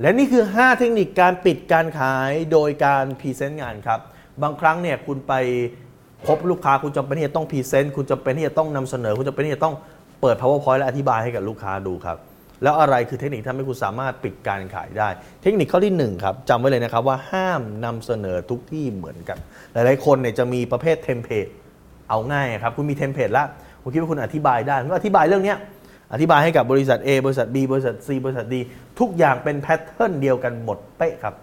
และนี่คือ 5 เทคนิคการปิดการขายโดยการ present งานครับ บางครั้งเนี่ยคุณไปพบลูกค้าคุณจำเป็นที่จะต้อง present คุณจำเป็นที่จะต้องนำเสนอ คุณจำเป็นที่จะต้องเปิด powerpoint และอธิบายให้กับลูกค้าดูครับ แล้วอะไรคือเทคนิคที่ทำให้คุณสามารถปิดการขายได้ เทคนิคข้อที่ 1 ครับจำไว้เลยนะครับว่าห้ามนำเสนอทุกที่เหมือนกัน หลายๆคนเนี่ยจะมีประเภท template เอาง่ายครับคุณมี template แล้วคุณคิดว่าคุณอธิบายได้คุณอธิบายเรื่องเนี้ย อธิบายให้กับบริษัท A บริษัท B บริษัท C บริษัท D ทุกอย่างเป็น pattern เดียวกันหมดเป๊ะครับ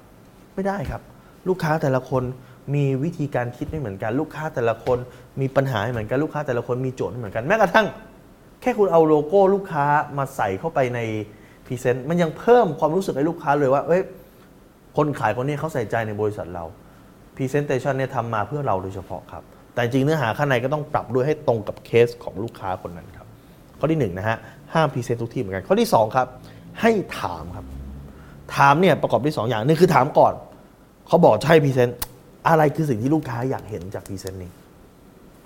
ไม่ได้ครับ ลูกค้าแต่ละคนมีวิธีการคิดไม่เหมือนกัน ลูกค้าแต่ละคนมีปัญหาไม่เหมือนกันลูกค้าแต่ละคนมีโจทย์ไม่เหมือนกันแม้กระทั่ง แค่คุณเอาโลโก้ลูกค้ามาใส่เข้าไปใน present มันยังเพิ่มความรู้สึกให้ลูกค้าเลยว่าเอ้ยคนขายคนนี้เขาใส่ใจในบริษัทเรา presentation เนี่ยทำมาเพื่อเราโดยเฉพาะครับ แต่จริงเนื้อหาข้างในก็ต้องปรับด้วยให้ตรงกับเคสของลูกค้าคนนั้นครับ ข้อที่1นนะฮะห้าม present ทุกที่เหมือนกัน ข้อที่ 2 ครับ ให้ถามครับ ถามเนี่ยประกอบด้วยสองอย่างหนึงคือถามก่อน เขาบอกจะให้ present อะไรคือสิ่งที่ลูกค้าอยากเห็นจาก present นี้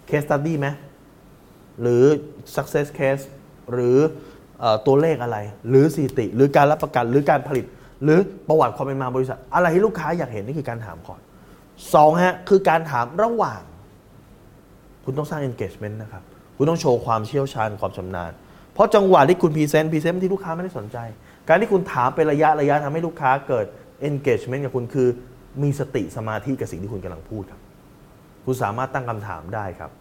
case study ไหมหรือ success case หรือออตัวเลขอะไร หรือสถิติ หรือการรับประกันหรือการผลิต หรือประวัติความเป็นมาบริษัท อะไรที่ลูกค้าอยากเห็นนี่คือการถามก่อนสองฮะคือการถามระหว่าง คุณต้องสร้าง engagement นะครับ คุณต้องโชว์ความเชี่ยวชาญความชำนาญ เพราะจังหวะที่คุณ present present ที่ลูกค้าไม่ได้สนใจ การที่คุณถามเป็นระยะระยะทำให้ลูกค้าเกิด engagement กับคุณคือ มีสติสมาธิกับสิ่งที่คุณกำลังพูดครับ คุณสามารถตั้งคำถามได้ครับ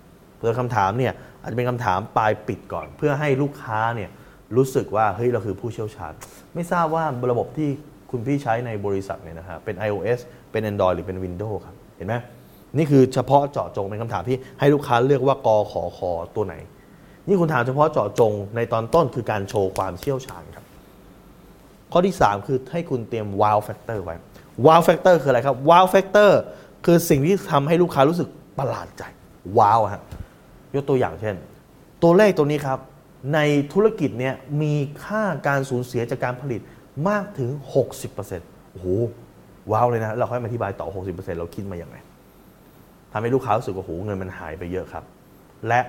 โดยคำถามเนี่ยอาจจะเป็นคำถามปลายปิดก่อน เพื่อให้ลูกค้าเนี่ยรู้สึกว่าเฮ้ยเราคือผู้เชี่ยวชาญ ไม่ทราบว่าระบบที่คุณพี่ใช้ในบริษัทเนี่ยนะฮะเป็น iOS เป็น Android หรือเป็น Windows ครับ เห็นไหม นี่คือเฉพาะเจาะจงเป็นคำถามที่ให้ลูกค้าเลือกว่ากอขอคอตัวไหน นี่คุณถามเฉพาะเจาะจงในตอนต้นคือการโชว์ความเชี่ยวชาญครับ ข้อที่ 3 คือให้คุณเตรียม wow factor ไว้ wow factor คืออะไรครับ wow factor คือสิ่งที่ทำให้ลูกค้ารู้สึกประหลาดใจว้าวฮะยกตัวอย่างเช่น ตัวเลขตัวนี้ครับในธุรกิจเนี่ยมีค่าการสูญเสียจากการผลิตมากถึง 60%โอ้โหว้าวเลยนะ เราค่อยมาอธิบายต่อ 60%เราคิดมาอย่างไร ทำให้ลูกค้ารู้สึกว่าโอ้โหเงินมันหายไปเยอะครับ และ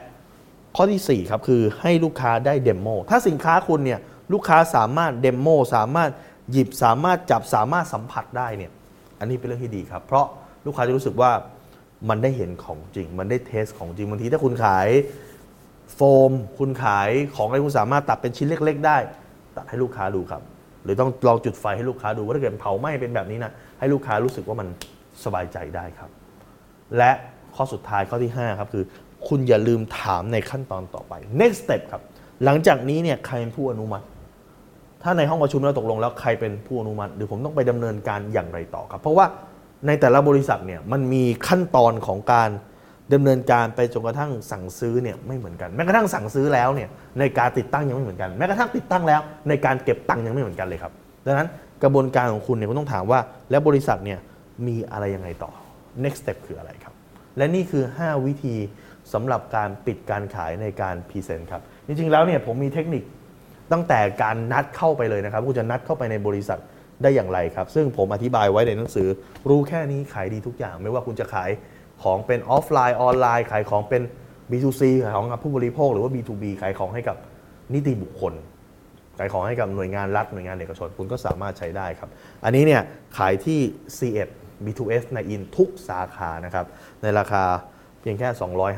ข้อที่ 4 ครับ คือให้ลูกค้าได้เดโมถ้าสินค้าคุณเนี่ยลูกค้าสามารถเดโมสามารถหยิบสามารถจับสามารถสัมผัสได้เนี่ยอันนี้เป็นเรื่องที่ดีครับ เพราะลูกค้าจะรู้สึกว่ามันได้เห็นของจริง มันได้เทสของจริงบางทีถ้าคุณขายโฟม คุณขายของอะไรคุณสามารถตัดเป็นชิ้นเล็ก ๆ ได้ ตัดให้ลูกค้าดูครับ หรือต้องลองจุดไฟให้ลูกค้าดูว่าถ้าเกิดเผาไหม้เป็นแบบนี้นะให้ลูกค้ารู้สึกว่ามันสบายใจได้ครับ และข้อสุดท้ายข้อที่ 5 ครับคือ คุณอย่าลืมถามในขั้นตอนต่อไป next step ครับ หลังจากนี้เนี่ยใครเป็นผู้อนุมัติ ถ้าในห้องประชุมเราตกลงแล้วใครเป็นผู้อนุมัติ หรือผมต้องไปดำเนินการอย่างไรต่อครับ เพราะว่าในแต่ละบริษัทเนี่ยมันมีขั้นตอนของการดำเนินการไปจนกระทั่งสั่งซื้อเนี่ยไม่เหมือนกัน แม้กระทั่งสั่งซื้อแล้วเนี่ยในการติดตั้งยังไม่เหมือนกัน แม้กระทั่งติดตั้งแล้ว ในการเก็บตังค์ยังไม่เหมือนกันเลยครับดังนั้นกระบวนการของคุณเนี่ยคุณต้องถามว่า แล้วบริษัทเนี่ยมีอะไรยังไงต่อ next step คืออะไรครับ และนี่คือ 5 วิธีสำหรับการปิดการขายในการพรีเซนต์ครับ จริงๆแล้วเนี่ยผมมีเทคนิคตั้งแต่การนัดเข้าไปเลยนะครับคุณจะนัดเข้าไปในบริษัทได้อย่างไรครับ ซึ่งผมอธิบายไว้ในหนังสือ รู้แค่นี้ขายดีทุกอย่าง ไม่ว่าคุณจะขายของเป็นออฟไลน์ออนไลน์ ขายของเป็น B2C ขายของกับผู้บริโภค หรือว่า B2B ขายของให้กับนิติบุคคล ขายของให้กับหน่วยงานรัฐหน่วยงานเอกชน คุณก็สามารถใช้ได้ครับ อันนี้เนี่ยขายที่ C1 B2S ในอินทุกสาขานะครับ ในราคาเพียงแค่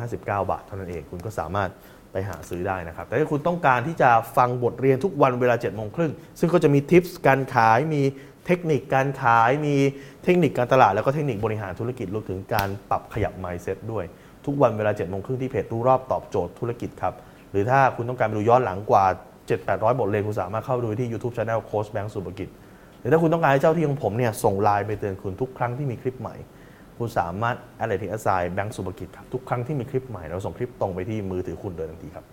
259 บาทเท่านั้นเอง คุณก็สามารถไปหาซื้อได้นะครับ แต่ถ้าคุณต้องการที่จะฟังบทเรียนทุกวันเวลา7โมงครึ่ง ซึ่งก็จะมีทิปส์การขาย มีเทคนิคการขาย มีเทคนิคการตลาด แล้วก็เทคนิคบริหารธุรกิจรวมถึงการปรับขยับ mindset ด้วย ทุกวันเวลา7โมงครึ่งที่เพจรู้รอบตอบโจทย์ธุรกิจครับ หรือถ้าคุณต้องการไปดูย้อนหลังกว่า 7-800 บทเรียนคุณสามารถเข้าดูที่ YouTube Channel โค้ชแบงค์สุภกิจ หรือถ้าคุณต้องการให้เจ้าที่ของผมเนี่ยส่งไลน์ไปเตือนคุณทุกครั้งที่มีคลิปใหม่ คุณสามารถอะไรที่อาศัยแบงก์สุภกิจครับทุกครั้งที่มีคลิปใหม่เราส่งคลิปตรงไปที่มือถือคุณโดยทันทีครับ